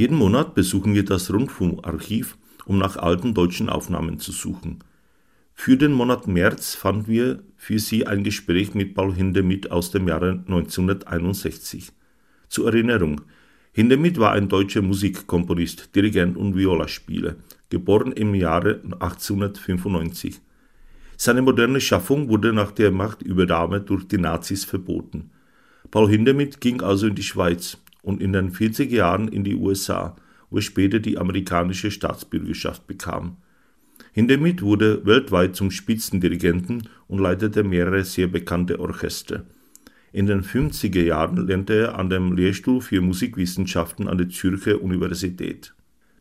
Jeden Monat besuchen wir das Rundfunkarchiv, um nach alten deutschen Aufnahmen zu suchen. Für den Monat März fanden wir für Sie ein Gespräch mit Paul Hindemith aus dem Jahre 1961. Zur Erinnerung, Hindemith war ein deutscher Musikkomponist, Dirigent und Violaspieler, geboren im Jahre 1895. Seine moderne Schaffung wurde nach der Machtübernahme durch die Nazis verboten. Paul Hindemith ging also in die Schweiz und in den 40er Jahren in die USA, wo er später die amerikanische Staatsbürgerschaft bekam. Hindemith wurde weltweit zum Spitzendirigenten und leitete mehrere sehr bekannte Orchester. In den 50er Jahren lernte er an dem Lehrstuhl für Musikwissenschaften an der Zürcher Universität.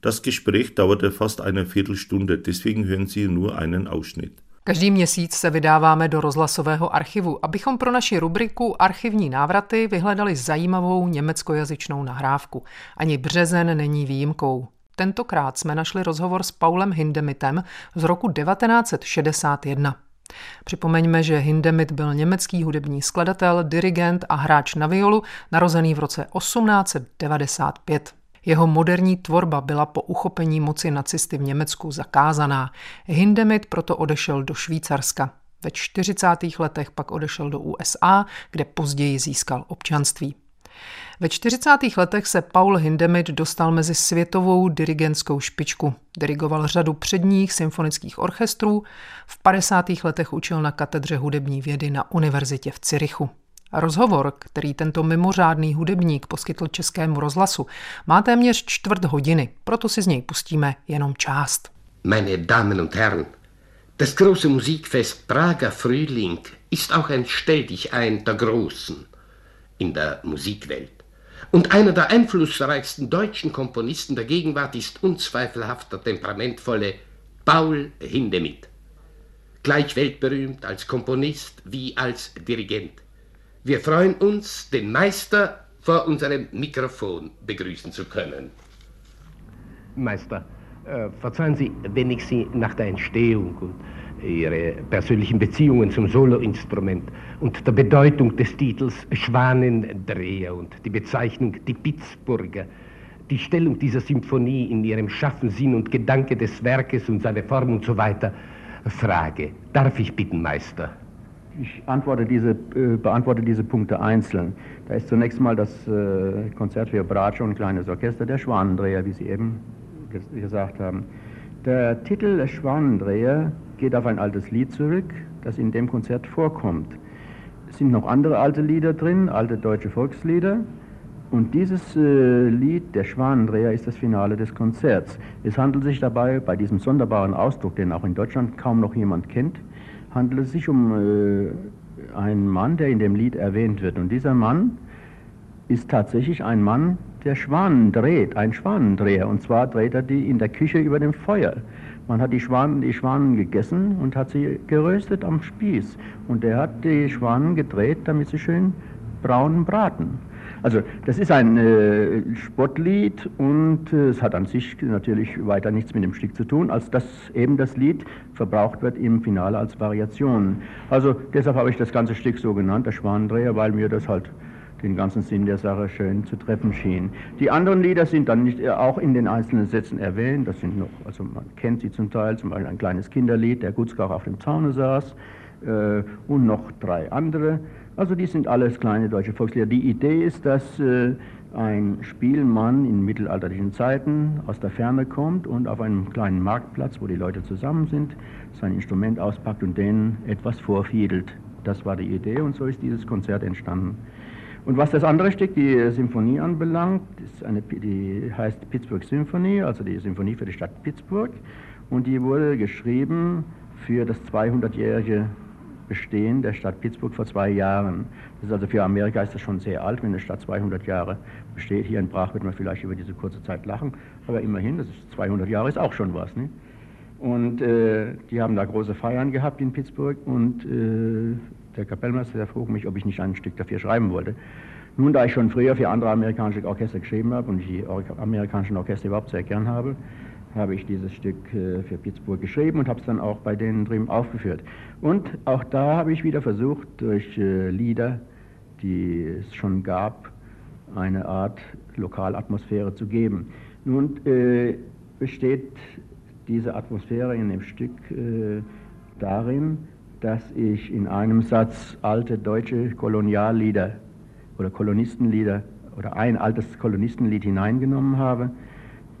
Das Gespräch dauerte fast eine Viertelstunde, deswegen hören Sie nur einen Ausschnitt. Každý měsíc se vydáváme do rozhlasového archivu, abychom pro naši rubriku Archivní návraty vyhledali zajímavou německojazyčnou nahrávku. Ani březen není výjimkou. Tentokrát jsme našli rozhovor s Paulem Hindemitem z roku 1961. Připomeňme, že Hindemith byl německý hudební skladatel, dirigent a hráč na violu, narozený v roce 1895. Jeho moderní tvorba byla po uchopení moci nacisty v Německu zakázaná. Hindemith proto odešel do Švýcarska. Ve 40. letech pak odešel do USA, kde později získal občanství. Ve 40. letech se Paul Hindemith dostal mezi světovou dirigentskou špičku. Dirigoval řadu předních symfonických orchestrů, v 50. letech učil na katedře hudební vědy na univerzitě v Cirichu. Rozhovor, který tento mimořádný hudebník poskytl českému rozhlasu, má téměř čtvrt hodiny, proto si z něj pustíme jenom část. Meine Damen und Herren, das große Musikfest Prager Frühling ist auch ein dich ein der Großen in der Musikwelt. Und einer der einflussreichsten deutschen Komponisten der Gegenwart ist unzweifelhaft der temperamentvolle Paul Hindemith. Gleich weltberühmt als Komponist wie als Dirigent. Wir freuen uns, den Meister vor unserem Mikrofon begrüßen zu können. Meister, äh, verzeihen Sie, wenn ich Sie nach der Entstehung und ihre persönlichen Beziehungen zum Soloinstrument und der Bedeutung des Titels Schwanendreher und die Bezeichnung die Pittsburger, die Stellung dieser Symphonie in ihrem Schaffen, Sinn und Gedanke des Werkes und seine Form und so weiter frage. Darf ich bitten, Meister? Ich antworte diese, äh, beantworte diese Punkte einzeln. Da ist zunächst mal das äh, Konzert für Bratsche und kleines Orchester, der Schwanendreher, wie Sie eben gesagt haben. Der Titel Schwanendreher geht auf ein altes Lied zurück, das in dem Konzert vorkommt. Es sind noch andere alte Lieder drin, alte deutsche Volkslieder. Und dieses äh, Lied, der Schwanendreher, ist das Finale des Konzerts. Es handelt sich dabei, bei diesem sonderbaren Ausdruck, den auch in Deutschland kaum noch jemand kennt, handelt es sich um äh, einen Mann, der in dem Lied erwähnt wird. Und dieser Mann ist tatsächlich ein Mann, der Schwanen dreht, ein Schwanendreher. Und zwar dreht er die in der Küche über dem Feuer. Man hat die Schwanen, die Schwanen gegessen und hat sie geröstet am Spieß. Und er hat die Schwanen gedreht, damit sie schön braun braten. Also das ist ein äh, Spottlied und äh, es hat an sich natürlich weiter nichts mit dem Stück zu tun, als dass eben das Lied verbraucht wird im Finale als Variation. Also deshalb habe ich das ganze Stück so genannt, der Schwanendreher, weil mir das halt den ganzen Sinn der Sache schön zu treffen schien. Die anderen Lieder sind dann nicht auch in den einzelnen Sätzen erwähnt. Das sind noch, also man kennt sie zum Teil, zum Beispiel ein kleines Kinderlied, der Gutzkauch auf dem Zaune saß, äh, und noch drei andere. Also die sind alles kleine deutsche Volkslieder. Die Idee ist, dass äh, ein Spielmann in mittelalterlichen Zeiten aus der Ferne kommt und auf einem kleinen Marktplatz, wo die Leute zusammen sind, sein Instrument auspackt und denen etwas vorfiedelt. Das war die Idee und so ist dieses Konzert entstanden. Und was das andere Stück, die Symphonie anbelangt, ist eine, die heißt Pittsburgh Symphony, also die Symphonie für die Stadt Pittsburgh. Und die wurde geschrieben für das 200-jährige Bestehen der Stadt Pittsburgh vor zwei Jahren. Das ist also für Amerika ist das schon sehr alt, wenn eine Stadt 200 Jahre besteht. Hier in Brach wird man vielleicht über diese kurze Zeit lachen, aber immerhin, das ist 200 Jahre ist auch schon was. Ne? Und äh, die haben da große Feiern gehabt in Pittsburgh und äh, der Kapellmeister der frug mich, ob ich nicht ein Stück dafür schreiben wollte. Nun, da ich schon früher für andere amerikanische Orchester geschrieben habe und die amerikanischen Orchester überhaupt sehr gern habe, habe ich dieses Stück äh, für Pittsburgh geschrieben und habe es dann auch bei denen drüben aufgeführt. Und auch da habe ich wieder versucht, durch äh, Lieder, die es schon gab, eine Art Lokalatmosphäre zu geben. Nun äh, besteht diese Atmosphäre in dem Stück äh, darin, dass ich in einem Satz alte deutsche Koloniallieder oder Kolonistenlieder oder ein altes Kolonistenlied hineingenommen habe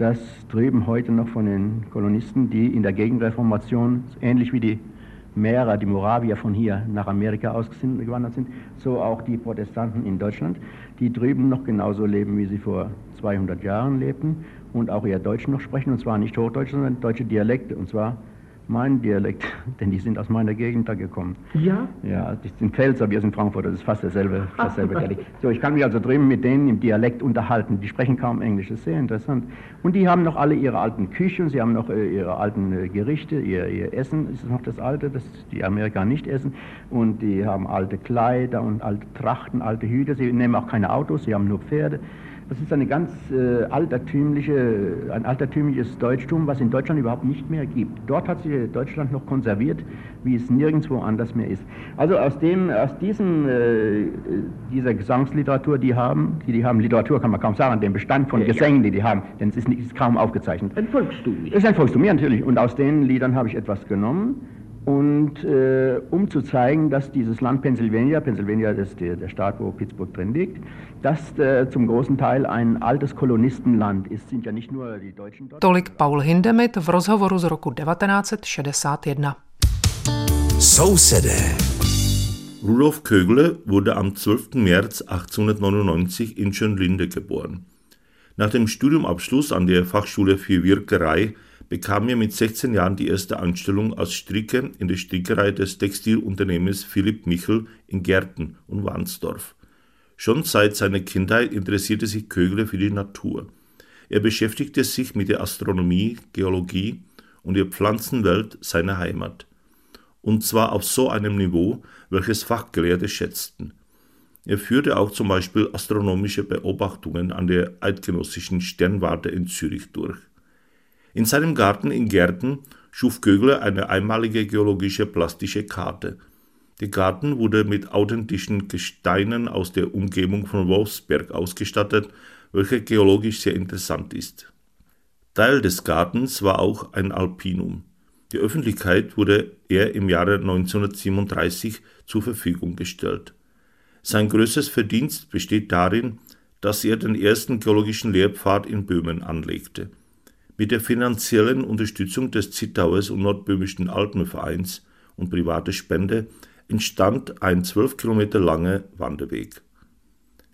das drüben heute noch von den Kolonisten, die in der Gegenreformation, ähnlich wie die Mehrer, die Moravier von hier nach Amerika ausgewandert sind, so auch die Protestanten in Deutschland, die drüben noch genauso leben, wie sie vor 200 Jahren lebten und auch ihr Deutsch noch sprechen, und zwar nicht Hochdeutsch, sondern deutsche Dialekte, und zwar mein Dialekt, denn die sind aus meiner Gegend da gekommen. Ja? Ja, die sind Pfälzer, wir sind Frankfurter, das ist fast dasselbe, dasselbe Dialekt. So, ich kann mich also drüben mit denen im Dialekt unterhalten. Die sprechen kaum Englisch, das ist sehr interessant. Und die haben noch alle ihre alten Küchen, sie haben noch äh, ihre alten äh, Gerichte, ihr, ihr Essen ist noch das alte, das die Amerikaner nicht essen. Und die haben alte Kleider und alte Trachten, alte Hüte. Sie nehmen auch keine Autos, sie haben nur Pferde. Das ist eine ganz äh, altertümliche, ein altertümliches Deutschtum, was in Deutschland überhaupt nicht mehr gibt. Dort hat sich Deutschland noch konserviert, wie es nirgendwo anders mehr ist. Also aus, dem, aus diesem, äh, dieser Gesangsliteratur, die haben, die, die haben, Literatur kann man kaum sagen, den Bestand von ja, Gesängen, die die haben, denn es ist, nicht, ist kaum aufgezeichnet. Ein Volkstum. Es ist ein Volkstum, ja natürlich. Und aus den Liedern habe ich etwas genommen und äh, um zu zeigen, dass dieses Land Pennsylvania, Pennsylvania ist der, der Staat, wo Pittsburgh drin liegt, dass äh, zum großen Teil ein altes Kolonistenland ist, sind ja nicht nur die Deutschen dort. Tolik Paul Hindemith v rozhovoru z roku 1961. Sousedé. Rudolf Kögle wurde am 12. März 1899 in Schönlinde geboren. Nach dem Studiumabschluss an der Fachschule für Wirkerei bekam er mit 16 Jahren die erste Anstellung als Stricker in der Strickerei des Textilunternehmens Philipp Michel in Gärten und Warnsdorf. Schon seit seiner Kindheit interessierte sich Kögle für die Natur. Er beschäftigte sich mit der Astronomie, Geologie und der Pflanzenwelt seiner Heimat. Und zwar auf so einem Niveau, welches Fachgelehrte schätzten. Er führte auch zum Beispiel astronomische Beobachtungen an der Eidgenössischen Sternwarte in Zürich durch. In seinem Garten in Gärten schuf Kögler eine einmalige geologische plastische Karte. Der Garten wurde mit authentischen Gesteinen aus der Umgebung von Wolfsberg ausgestattet, welcher geologisch sehr interessant ist. Teil des Gartens war auch ein Alpinum. Die Öffentlichkeit wurde er im Jahre 1937 zur Verfügung gestellt. Sein größtes Verdienst besteht darin, dass er den ersten geologischen Lehrpfad in Böhmen anlegte. Mit der finanziellen Unterstützung des Zittauers und Nordböhmischen Alpenvereins und private Spende entstand ein zwölf Kilometer langer Wanderweg.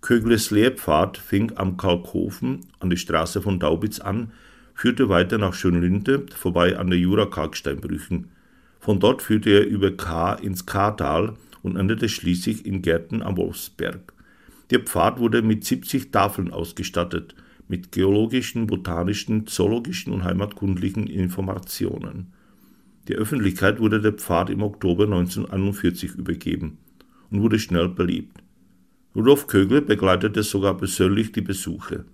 Kögles Lehrpfad fing am Kalkhofen an der Straße von Daubitz an, führte weiter nach Schönlinde, vorbei an der Jura-Kalksteinbrüchen. Von dort führte er über K ins Kartal und endete schließlich in Gärten am Wolfsberg. Der Pfad wurde mit 70 Tafeln ausgestattet – mit geologischen, botanischen, zoologischen und heimatkundlichen Informationen. Der Öffentlichkeit wurde der Pfad im Oktober 1941 übergeben und wurde schnell beliebt. Rudolf Kögler begleitete sogar persönlich die Besuche.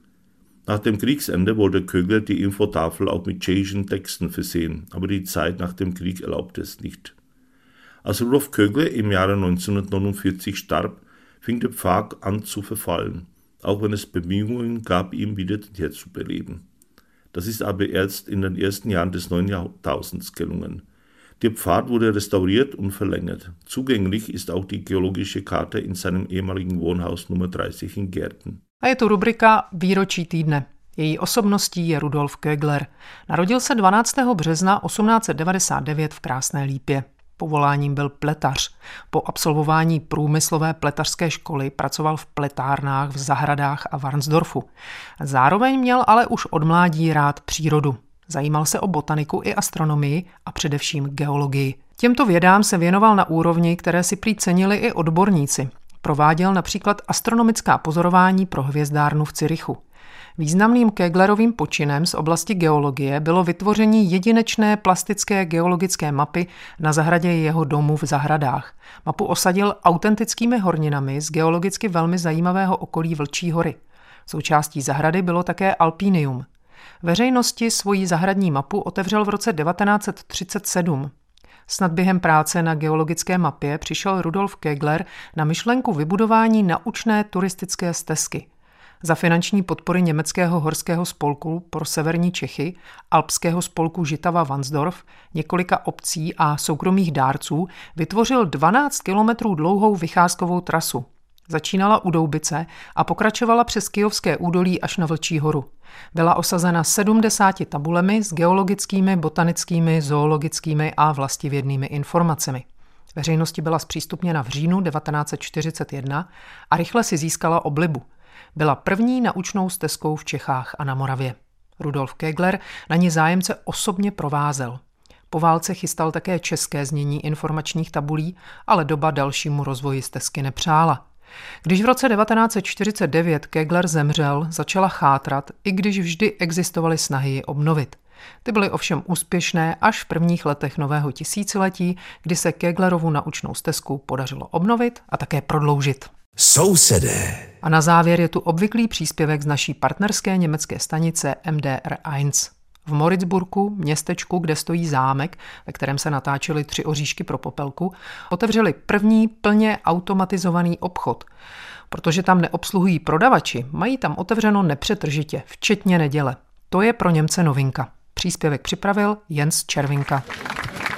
Nach dem Kriegsende wollte Kögler die Infotafel auch mit tschechischen Texten versehen, aber die Zeit nach dem Krieg erlaubte es nicht. Als Rudolf Kögler im Jahre 1949 starb, fing der Pfad an zu verfallen auch wenn es Bemühungen gab, ihn wieder zu beleben. Das ist aber erst in den ersten Jahren des neuen Jahrtausends gelungen. Der Pfad wurde restauriert und verlängert. Zugänglich ist auch die geologische Karte in seinem ehemaligen Wohnhaus Nummer 30 in Gärten. A je tu rubrika Výročí týdne. Její osobností je Rudolf Kögler. Narodil se 12. března 1899 v Krásné Lípě. Povoláním byl pletař. Po absolvování průmyslové pletařské školy pracoval v pletárnách v Zahradách a Varnsdorfu. Zároveň měl ale už od mládí rád přírodu. Zajímal se o botaniku i astronomii a především geologii. Těmto vědám se věnoval na úrovni, které si prý cenili i odborníci. Prováděl například astronomická pozorování pro hvězdárnu v Cirichu. Významným Keglerovým počinem z oblasti geologie bylo vytvoření jedinečné plastické geologické mapy na zahradě jeho domu v zahradách. Mapu osadil autentickými horninami z geologicky velmi zajímavého okolí Vlčí hory. Součástí zahrady bylo také alpínium. Veřejnosti svoji zahradní mapu otevřel v roce 1937. Snad během práce na geologické mapě přišel Rudolf Kegler na myšlenku vybudování naučné turistické stezky. Za finanční podpory německého horského spolku pro severní Čechy, alpského spolku Žitava Vansdorf, několika obcí a soukromých dárců vytvořil 12 kilometrů dlouhou vycházkovou trasu. Začínala u Doubice a pokračovala přes Kijovské údolí až na Vlčí horu. Byla osazena 70 tabulemi s geologickými, botanickými, zoologickými a vlastivědnými informacemi. Veřejnosti byla zpřístupněna v říjnu 1941 a rychle si získala oblibu. Byla první naučnou stezkou v Čechách a na Moravě. Rudolf Kegler na ní zájemce osobně provázel. Po válce chystal také české znění informačních tabulí, ale doba dalšímu rozvoji stezky nepřála. Když v roce 1949 Kegler zemřel, začala chátrat, i když vždy existovaly snahy ji obnovit. Ty byly ovšem úspěšné až v prvních letech nového tisíciletí, kdy se Keglerovu naučnou stezku podařilo obnovit a také prodloužit. Sousedé. A na závěr je tu obvyklý příspěvek z naší partnerské německé stanice MDR1. V Moritzburgu, městečku, kde stojí zámek, ve kterém se natáčely tři oříšky pro popelku, otevřeli první plně automatizovaný obchod. Protože tam neobsluhují prodavači, mají tam otevřeno nepřetržitě, včetně neděle. To je pro Němce novinka. Příspěvek připravil Jens Červinka.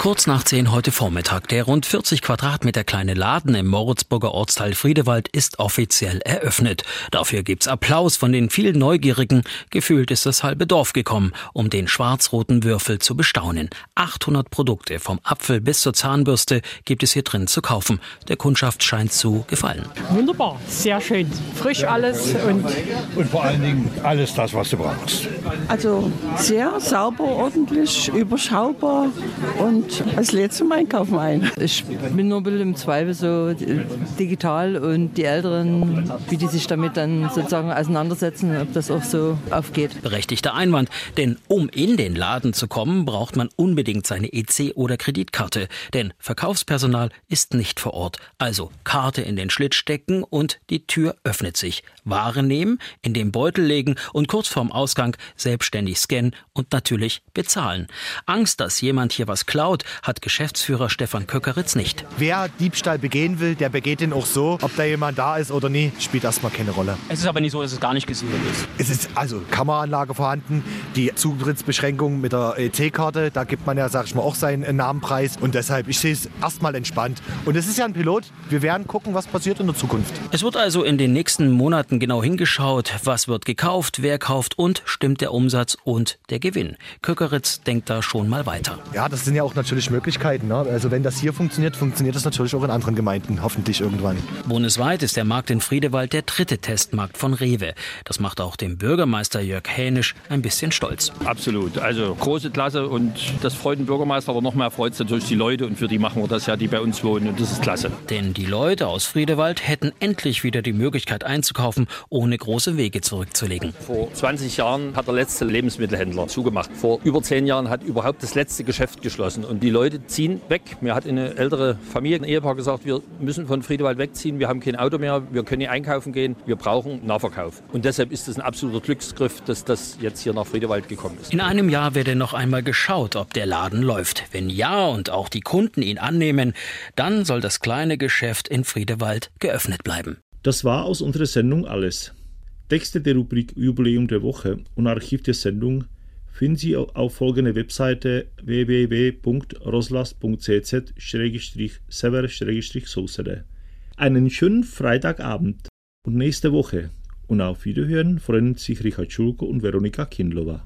Kurz nach 10 heute Vormittag. Der rund 40 Quadratmeter kleine Laden im Moritzburger Ortsteil Friedewald ist offiziell eröffnet. Dafür gibt's Applaus von den vielen Neugierigen. Gefühlt ist das halbe Dorf gekommen, um den schwarz-roten Würfel zu bestaunen. 800 Produkte vom Apfel bis zur Zahnbürste gibt es hier drin zu kaufen. Der Kundschaft scheint zu gefallen. Wunderbar, sehr schön. Frisch alles und. Und vor allen Dingen alles das, was du brauchst. Also sehr sauber, ordentlich, überschaubar und als letztes Mal einkaufen ein. Ich bin nur ein bisschen im Zweifel so digital und die Älteren, wie die sich damit dann sozusagen auseinandersetzen, ob das auch so aufgeht. Berechtigter Einwand, denn um in den Laden zu kommen, braucht man unbedingt seine EC- oder Kreditkarte, denn Verkaufspersonal ist nicht vor Ort. Also Karte in den Schlitz stecken und die Tür öffnet sich. Ware nehmen, in den Beutel legen und kurz vorm Ausgang selbstständig scannen und natürlich bezahlen. Angst, dass jemand hier was klaut, hat Geschäftsführer Stefan Köckeritz nicht. Wer Diebstahl begehen will, der begeht ihn auch so. Ob da jemand da ist oder nie, spielt erstmal keine Rolle. Es ist aber nicht so, dass es gar nicht gesichert ist. Es ist also Kameraanlage vorhanden, die Zutrittsbeschränkung mit der EC-Karte, da gibt man ja, sag ich mal, auch seinen Namenpreis. Und deshalb, ich sehe es erstmal entspannt. Und es ist ja ein Pilot. Wir werden gucken, was passiert in der Zukunft. Es wird also in den nächsten Monaten genau hingeschaut, was wird gekauft, wer kauft und stimmt der Umsatz und der Gewinn. Köckeritz denkt da schon mal weiter. Ja, das sind ja auch natürlich Möglichkeiten. Ne? Also wenn das hier funktioniert, funktioniert das natürlich auch in anderen Gemeinden, hoffentlich irgendwann. Bundesweit ist der Markt in Friedewald der dritte Testmarkt von Rewe. Das macht auch dem Bürgermeister Jörg Hänisch ein bisschen stolz. Absolut. Also große Klasse und das freut den Bürgermeister, aber noch mehr freut es natürlich die Leute und für die machen wir das ja, die bei uns wohnen und das ist klasse. Denn die Leute aus Friedewald hätten endlich wieder die Möglichkeit einzukaufen, ohne große Wege zurückzulegen. Vor 20 Jahren hat der letzte Lebensmittelhändler zugemacht. Vor über 10 Jahren hat überhaupt das letzte Geschäft geschlossen und die Leute ziehen weg. Mir hat eine ältere Familie, ein Ehepaar gesagt, wir müssen von Friedewald wegziehen, wir haben kein Auto mehr, wir können nicht einkaufen gehen, wir brauchen Nahverkauf. Und deshalb ist es ein absoluter Glücksgriff, dass das jetzt hier nach Friedewald gekommen ist. In einem Jahr werde noch einmal geschaut, ob der Laden läuft. Wenn ja und auch die Kunden ihn annehmen, dann soll das kleine Geschäft in Friedewald geöffnet bleiben. Das war aus unserer Sendung alles. Texte der Rubrik Jubiläum der Woche und Archiv der Sendung finden Sie auf folgende Webseite www.roslas.cz-sever-sousede. Einen schönen Freitagabend und nächste Woche und auf Wiederhören freuen sich Richard Schulko und Veronika Kindlova.